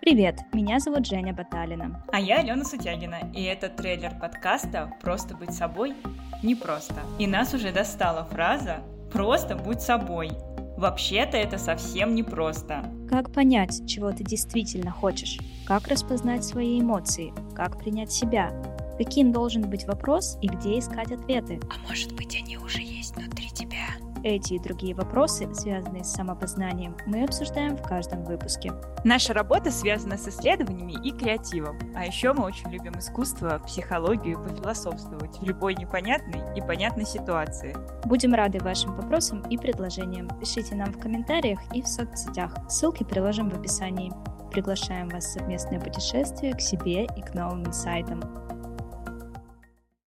Привет, меня зовут Женя Баталина. А я Алена Сутягина, и это трейлер подкаста «Просто быть собой непросто». И нас уже достала фраза «Просто будь собой». Вообще-то это совсем непросто. Как понять, чего ты действительно хочешь? Как распознать свои эмоции? Как принять себя? Каким должен быть вопрос и где искать ответы? А может быть они уже есть внутри тебя? Эти и другие вопросы, связанные с самопознанием, мы обсуждаем в каждом выпуске. Наша работа связана с исследованиями и креативом. А еще мы очень любим искусство, психологию и пофилософствовать в любой непонятной и понятной ситуации. Будем рады вашим вопросам и предложениям. Пишите нам в комментариях и в соцсетях. Ссылки приложим в описании. Приглашаем вас в совместное путешествие к себе и к новым инсайтам.